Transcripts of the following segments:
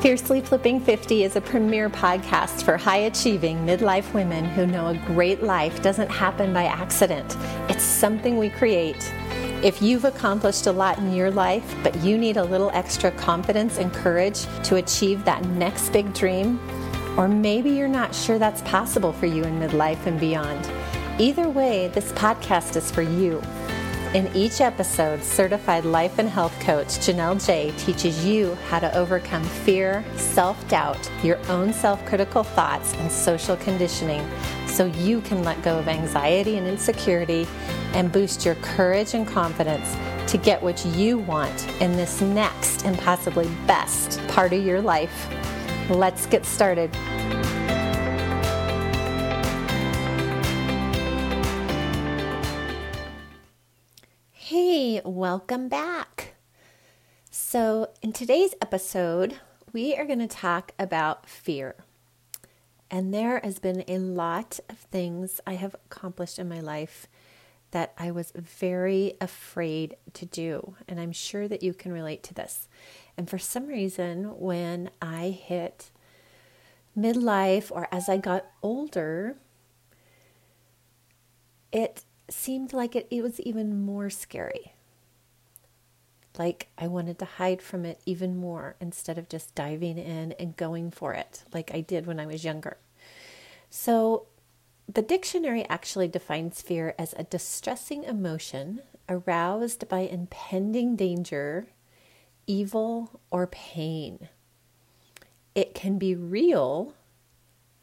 Fiercely Flipping 50 is a premier podcast for high achieving midlife women who know a great life doesn't happen by accident. It's something we create. If you've accomplished a lot in your life, but you need a little extra confidence and courage to achieve that next big dream, or maybe you're not sure that's possible for you in midlife and beyond, either way, this podcast is for you. In each episode, certified life and health coach Janelle J teaches you how to overcome fear, self doubt, your own self critical thoughts, and social conditioning so you can let go of anxiety and insecurity and boost your courage and confidence to get what you want in this next and possibly best part of your life. Let's get started. Welcome back. So, in today's episode, we are going to talk about fear. And there has been a lot of things I have accomplished in my life that I was very afraid to do. And I'm sure that you can relate to this. And for some reason, when I hit midlife or as I got older, it seemed like it, it was even more scary. Like I wanted to hide from it even more instead of just diving in and going for it like I did when I was younger. So, the dictionary actually defines fear as a distressing emotion aroused by impending danger, evil, or pain. It can be real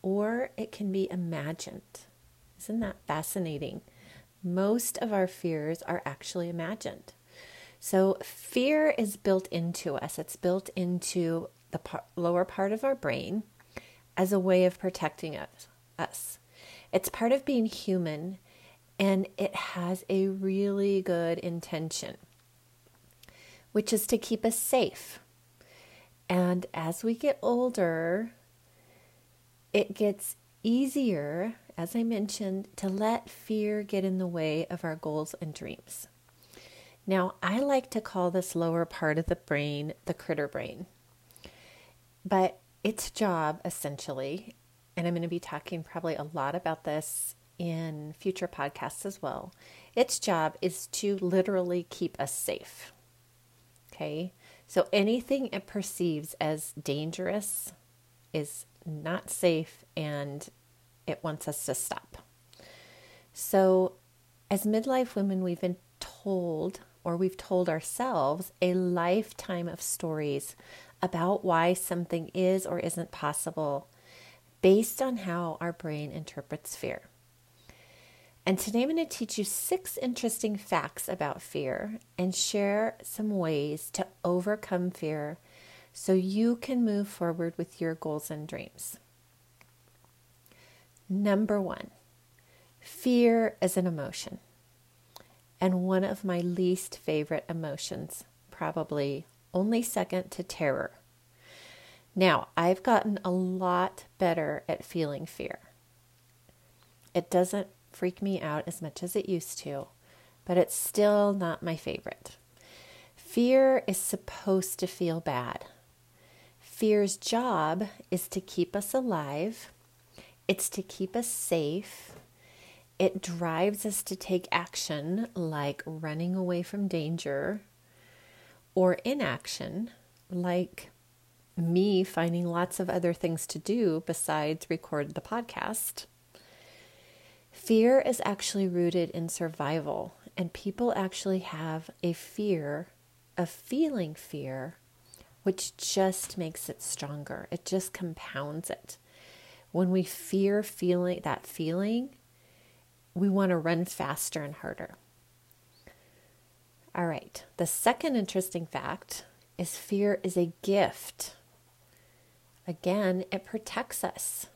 or it can be imagined. Isn't that fascinating? most of our fears are actually imagined. So, fear is built into us, it's built into the par- lower part of our brain as a way of protecting us, us. It's part of being human and it has a really good intention, which is to keep us safe. And as we get older, it gets easier as I mentioned, to let fear get in the way of our goals and dreams. Now, I like to call this lower part of the brain the critter brain, but its job essentially, and I'm going to be talking probably a lot about this in future podcasts as well. Its job is to literally keep us safe. Okay, so anything it perceives as dangerous is not safe and it wants us to stop. So, as midlife women, we've been told, or we've told ourselves, a lifetime of stories about why something is or isn't possible based on how our brain interprets fear. And today I'm going to teach you six interesting facts about fear and share some ways to overcome fear so you can move forward with your goals and dreams. Number one, fear is an emotion, and one of my least favorite emotions, probably only second to terror. Now, I've gotten a lot better at feeling fear. It doesn't freak me out as much as it used to, but it's still not my favorite. Fear is supposed to feel bad. Fear's job is to keep us alive it's to keep us safe. It drives us to take action like running away from danger or inaction like me finding lots of other things to do besides record the podcast. Fear is actually rooted in survival, and people actually have a fear of feeling fear, which just makes it stronger. It just compounds it. When we fear feeling that feeling, we want to run faster and harder. All right, the second interesting fact is fear is a gift. Again, it protects us.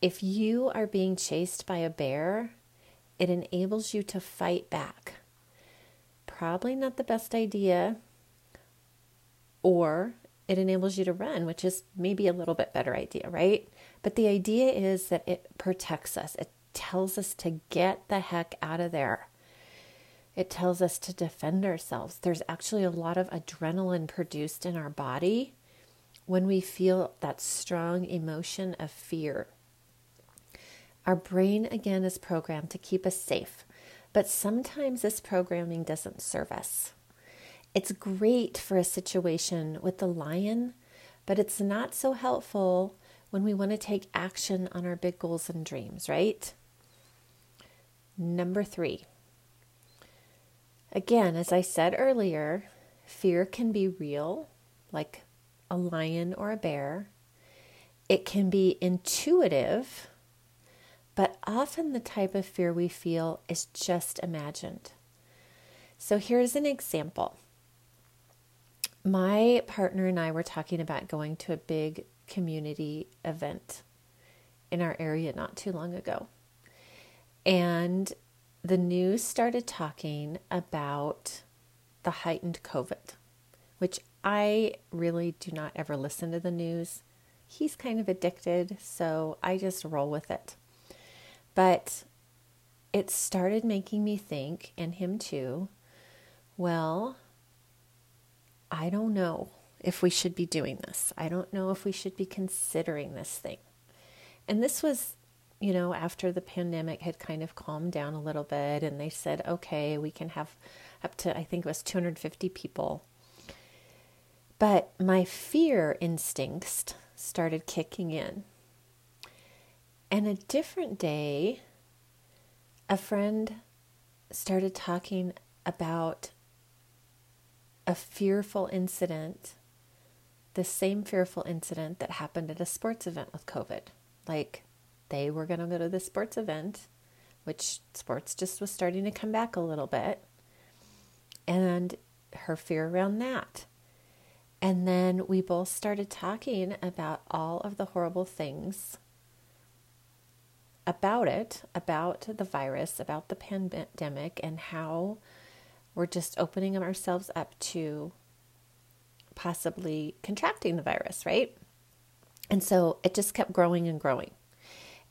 If you are being chased by a bear, it enables you to fight back. Probably not the best idea, or it enables you to run, which is maybe a little bit better idea, right? But the idea is that it protects us, it tells us to get the heck out of there. It tells us to defend ourselves. There's actually a lot of adrenaline produced in our body when we feel that strong emotion of fear. Our brain, again, is programmed to keep us safe, but sometimes this programming doesn't serve us. It's great for a situation with the lion, but it's not so helpful when we want to take action on our big goals and dreams, right? Number three. Again, as I said earlier, fear can be real, like a lion or a bear. It can be intuitive, but often the type of fear we feel is just imagined. So here's an example. My partner and I were talking about going to a big community event in our area not too long ago. And the news started talking about the heightened COVID, which I really do not ever listen to the news. He's kind of addicted, so I just roll with it. But it started making me think, and him too, well, I don't know if we should be doing this. I don't know if we should be considering this thing. And this was, you know, after the pandemic had kind of calmed down a little bit and they said, okay, we can have up to, I think it was 250 people. But my fear instincts started kicking in. And a different day, a friend started talking about a fearful incident, the same fearful incident that happened at a sports event with COVID. Like they were going to go to the sports event, which sports just was starting to come back a little bit, and her fear around that. And then we both started talking about all of the horrible things about it, about the virus, about the pandemic, and how we're just opening ourselves up to possibly contracting the virus, right? And so it just kept growing and growing.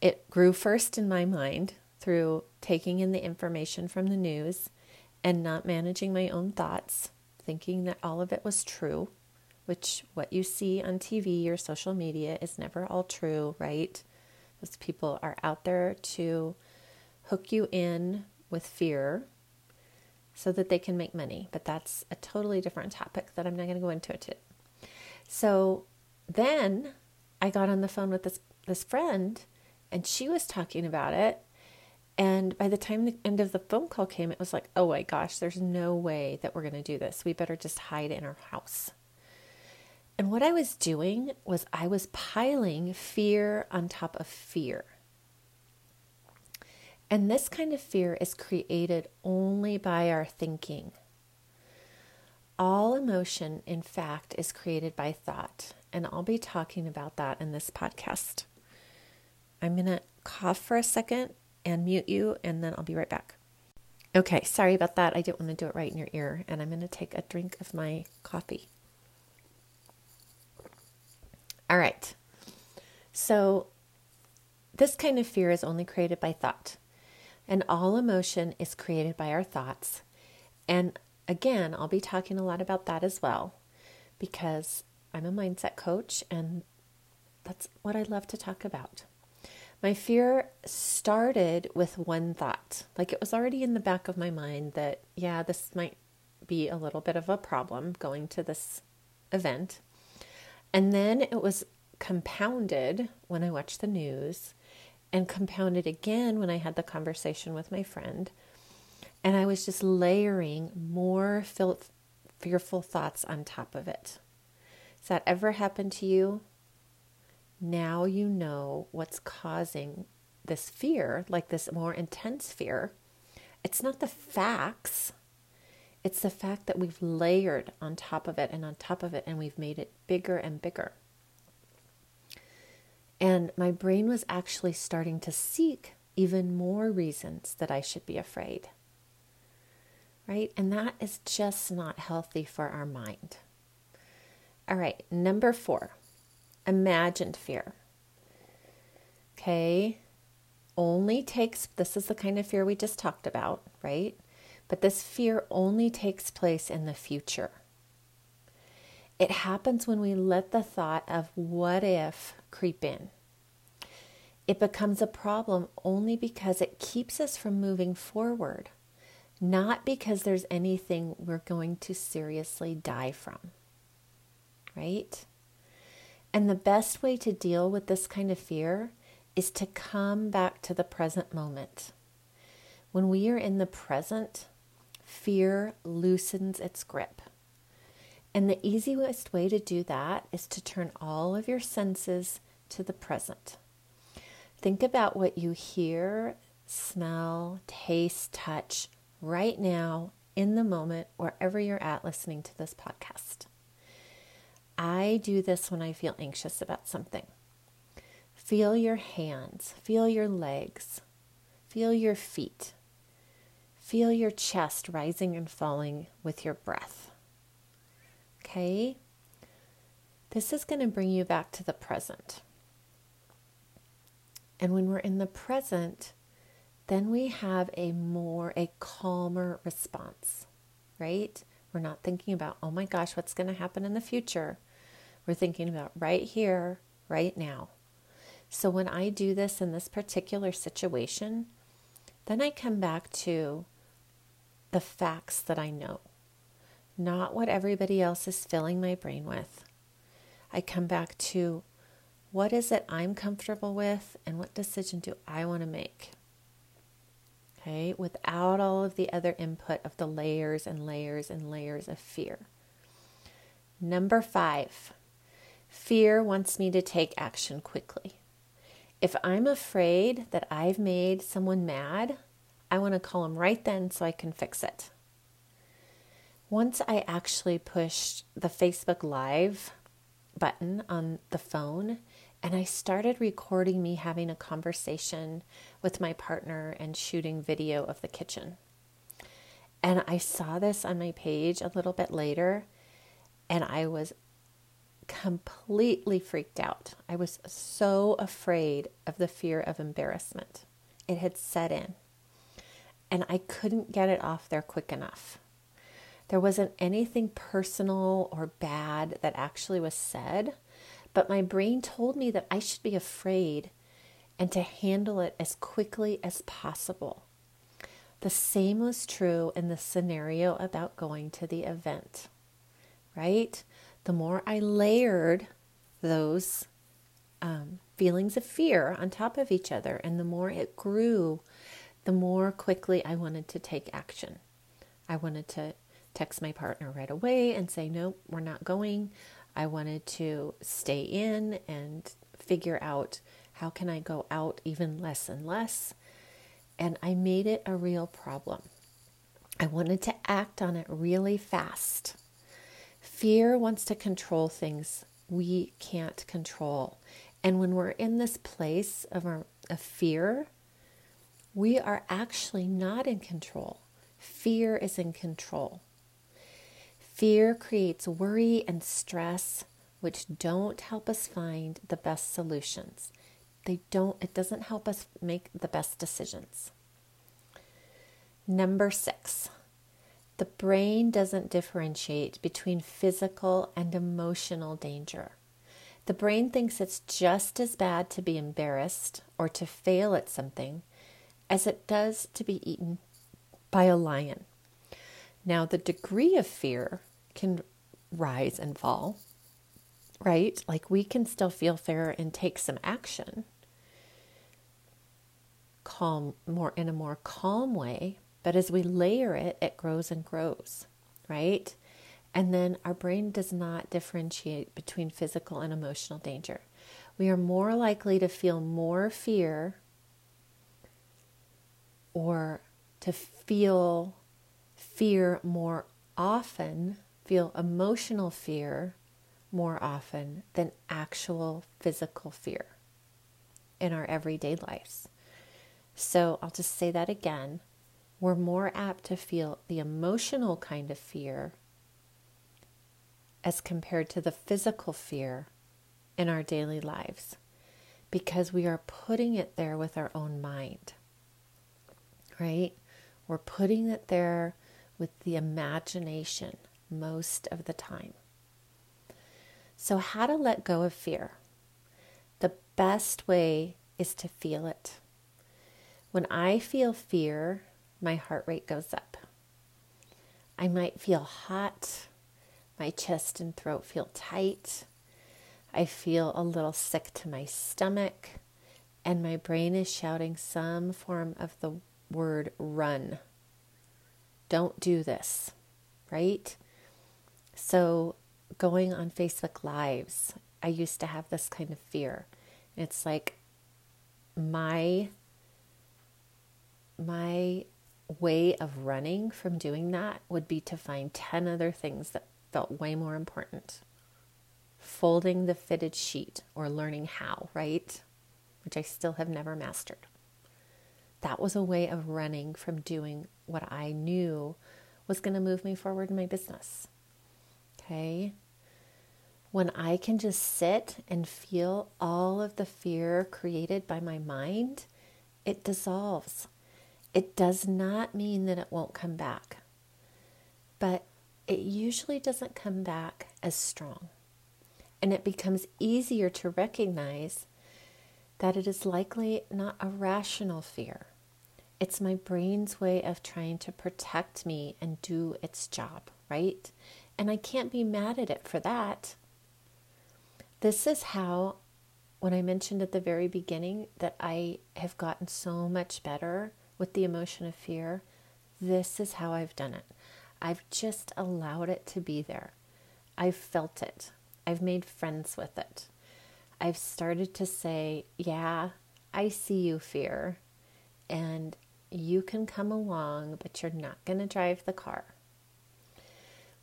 It grew first in my mind through taking in the information from the news and not managing my own thoughts, thinking that all of it was true, which what you see on TV or social media is never all true, right? Those people are out there to hook you in with fear so that they can make money. But that's a totally different topic that I'm not going to go into it. So then I got on the phone with this this friend and she was talking about it. And by the time the end of the phone call came, it was like, oh my gosh, there's no way that we're going to do this. We better just hide in our house. And what I was doing was I was piling fear on top of fear. And this kind of fear is created only by our thinking. All emotion, in fact, is created by thought. And I'll be talking about that in this podcast. I'm going to cough for a second and mute you, and then I'll be right back. Okay, sorry about that. I didn't want to do it right in your ear. And I'm going to take a drink of my coffee. All right. So, this kind of fear is only created by thought. And all emotion is created by our thoughts. And again, I'll be talking a lot about that as well because I'm a mindset coach and that's what I love to talk about. My fear started with one thought. Like it was already in the back of my mind that, yeah, this might be a little bit of a problem going to this event. And then it was compounded when I watched the news and compounded again when I had the conversation with my friend. And I was just layering more fil- fearful thoughts on top of it. Has that ever happened to you? Now you know what's causing this fear, like this more intense fear. It's not the facts, it's the fact that we've layered on top of it and on top of it, and we've made it bigger and bigger. And my brain was actually starting to seek even more reasons that I should be afraid. Right? And that is just not healthy for our mind. All right, number four, imagined fear. Okay, only takes, this is the kind of fear we just talked about, right? But this fear only takes place in the future. It happens when we let the thought of what if creep in. It becomes a problem only because it keeps us from moving forward, not because there's anything we're going to seriously die from. Right? And the best way to deal with this kind of fear is to come back to the present moment. When we are in the present, fear loosens its grip. And the easiest way to do that is to turn all of your senses to the present. Think about what you hear, smell, taste, touch right now in the moment, wherever you're at listening to this podcast. I do this when I feel anxious about something. Feel your hands, feel your legs, feel your feet, feel your chest rising and falling with your breath. Okay? This is going to bring you back to the present. And when we're in the present, then we have a more, a calmer response, right? We're not thinking about, oh my gosh, what's going to happen in the future. We're thinking about right here, right now. So when I do this in this particular situation, then I come back to the facts that I know, not what everybody else is filling my brain with. I come back to what is it I'm comfortable with and what decision do I want to make? Okay, without all of the other input of the layers and layers and layers of fear. Number five, fear wants me to take action quickly. If I'm afraid that I've made someone mad, I want to call them right then so I can fix it. Once I actually pushed the Facebook Live button on the phone and I started recording me having a conversation with my partner and shooting video of the kitchen. And I saw this on my page a little bit later and I was completely freaked out. I was so afraid of the fear of embarrassment. It had set in, and I couldn't get it off there quick enough. There wasn't anything personal or bad that actually was said, but my brain told me that I should be afraid and to handle it as quickly as possible. The same was true in the scenario about going to the event, right? The more I layered those um, feelings of fear on top of each other, and the more it grew, the more quickly I wanted to take action. I wanted to text my partner right away and say, Nope, we're not going. I wanted to stay in and figure out how can I go out even less and less. And I made it a real problem. I wanted to act on it really fast. Fear wants to control things we can't control. And when we're in this place of, our, of fear, we are actually not in control. Fear is in control. Fear creates worry and stress, which don't help us find the best solutions. They don't, it doesn't help us make the best decisions. Number six, the brain doesn't differentiate between physical and emotional danger. The brain thinks it's just as bad to be embarrassed or to fail at something as it does to be eaten by a lion. Now, the degree of fear can rise and fall, right? Like we can still feel fear and take some action, calm, more in a more calm way, but as we layer it, it grows and grows, right? And then our brain does not differentiate between physical and emotional danger. We are more likely to feel more fear or to feel fear more often, feel emotional fear more often than actual physical fear in our everyday lives. So I'll just say that again we're more apt to feel the emotional kind of fear as compared to the physical fear in our daily lives because we are putting it there with our own mind, right? We're putting it there with the imagination most of the time. So, how to let go of fear? The best way is to feel it. When I feel fear, my heart rate goes up. I might feel hot, my chest and throat feel tight. I feel a little sick to my stomach, and my brain is shouting some form of the word run. Don't do this, right? So, going on Facebook Lives, I used to have this kind of fear. It's like my my way of running from doing that would be to find 10 other things that felt way more important. Folding the fitted sheet or learning how, right? Which I still have never mastered. That was a way of running from doing what I knew was going to move me forward in my business. Okay? When I can just sit and feel all of the fear created by my mind, it dissolves. It does not mean that it won't come back, but it usually doesn't come back as strong. And it becomes easier to recognize that it is likely not a rational fear. It's my brain's way of trying to protect me and do its job, right? And I can't be mad at it for that. This is how, when I mentioned at the very beginning that I have gotten so much better with the emotion of fear, this is how I've done it. I've just allowed it to be there. I've felt it. I've made friends with it. I've started to say, Yeah, I see you, fear, and you can come along, but you're not going to drive the car.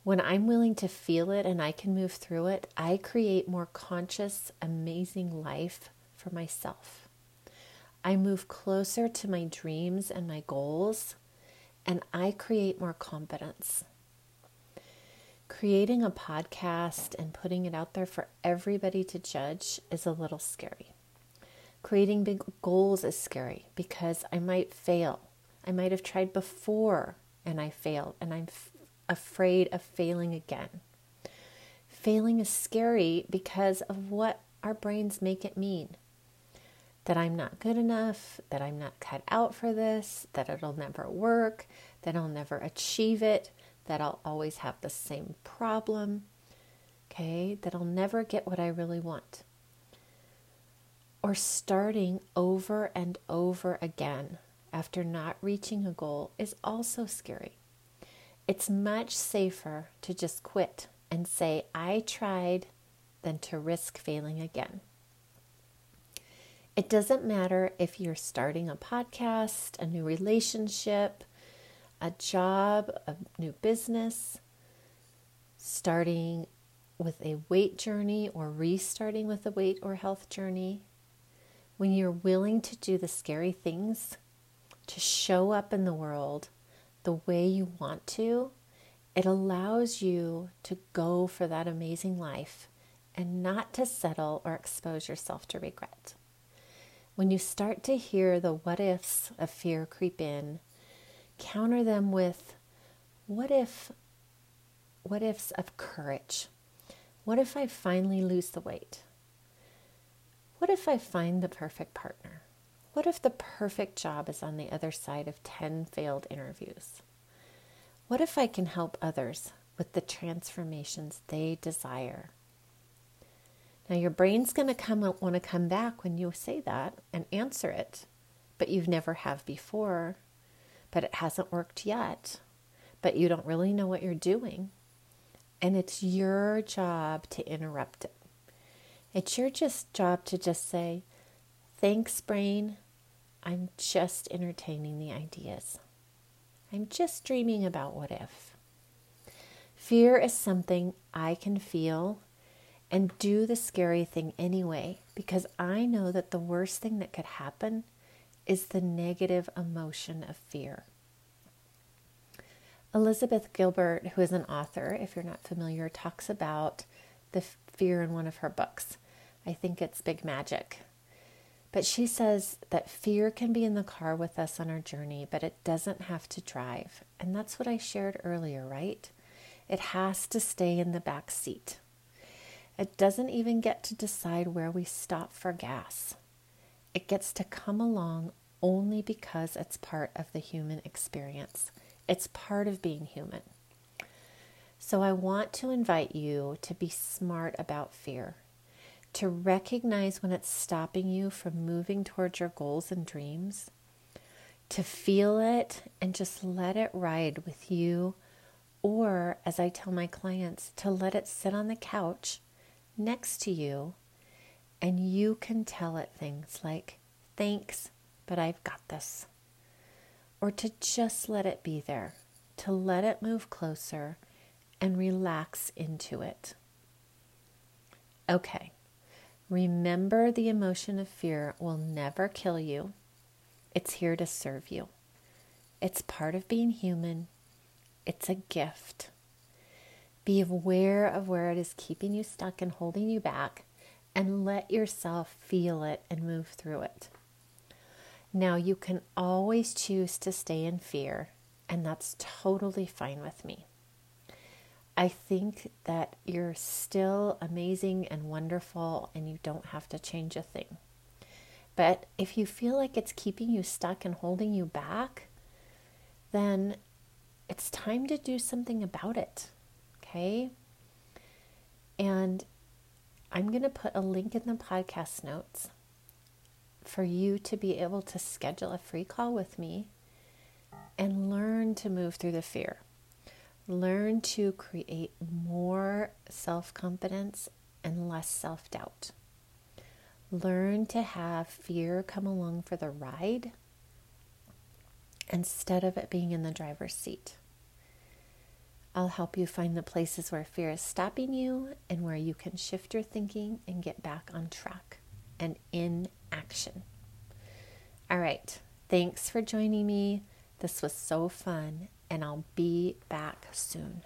When I'm willing to feel it and I can move through it, I create more conscious, amazing life for myself. I move closer to my dreams and my goals, and I create more confidence. Creating a podcast and putting it out there for everybody to judge is a little scary. Creating big goals is scary because I might fail. I might have tried before and I failed, and I'm f- afraid of failing again. Failing is scary because of what our brains make it mean that I'm not good enough, that I'm not cut out for this, that it'll never work, that I'll never achieve it, that I'll always have the same problem, okay, that I'll never get what I really want. Or starting over and over again after not reaching a goal is also scary. It's much safer to just quit and say, I tried, than to risk failing again. It doesn't matter if you're starting a podcast, a new relationship, a job, a new business, starting with a weight journey or restarting with a weight or health journey. When you're willing to do the scary things, to show up in the world the way you want to, it allows you to go for that amazing life and not to settle or expose yourself to regret. When you start to hear the what ifs of fear creep in, counter them with what if what ifs of courage. What if I finally lose the weight? What if I find the perfect partner? What if the perfect job is on the other side of 10 failed interviews? What if I can help others with the transformations they desire? Now, your brain's going to come uh, want to come back when you say that and answer it, but you've never have before, but it hasn't worked yet, but you don't really know what you're doing. And it's your job to interrupt it. It's your just job to just say, Thanks, brain. I'm just entertaining the ideas. I'm just dreaming about what if. Fear is something I can feel and do the scary thing anyway because I know that the worst thing that could happen is the negative emotion of fear. Elizabeth Gilbert, who is an author, if you're not familiar, talks about the fear in one of her books. I think it's Big Magic. But she says that fear can be in the car with us on our journey, but it doesn't have to drive. And that's what I shared earlier, right? It has to stay in the back seat. It doesn't even get to decide where we stop for gas. It gets to come along only because it's part of the human experience. It's part of being human. So I want to invite you to be smart about fear, to recognize when it's stopping you from moving towards your goals and dreams, to feel it and just let it ride with you. Or, as I tell my clients, to let it sit on the couch next to you and you can tell it things like, thanks, but I've got this. Or to just let it be there, to let it move closer and relax into it. Okay, remember the emotion of fear will never kill you, it's here to serve you. It's part of being human, it's a gift. Be aware of where it is keeping you stuck and holding you back, and let yourself feel it and move through it. Now, you can always choose to stay in fear, and that's totally fine with me. I think that you're still amazing and wonderful, and you don't have to change a thing. But if you feel like it's keeping you stuck and holding you back, then it's time to do something about it. Okay? And I'm going to put a link in the podcast notes for you to be able to schedule a free call with me and learn to move through the fear. Learn to create more self confidence and less self doubt. Learn to have fear come along for the ride instead of it being in the driver's seat. I'll help you find the places where fear is stopping you and where you can shift your thinking and get back on track and in action. All right. Thanks for joining me. This was so fun, and I'll be back soon.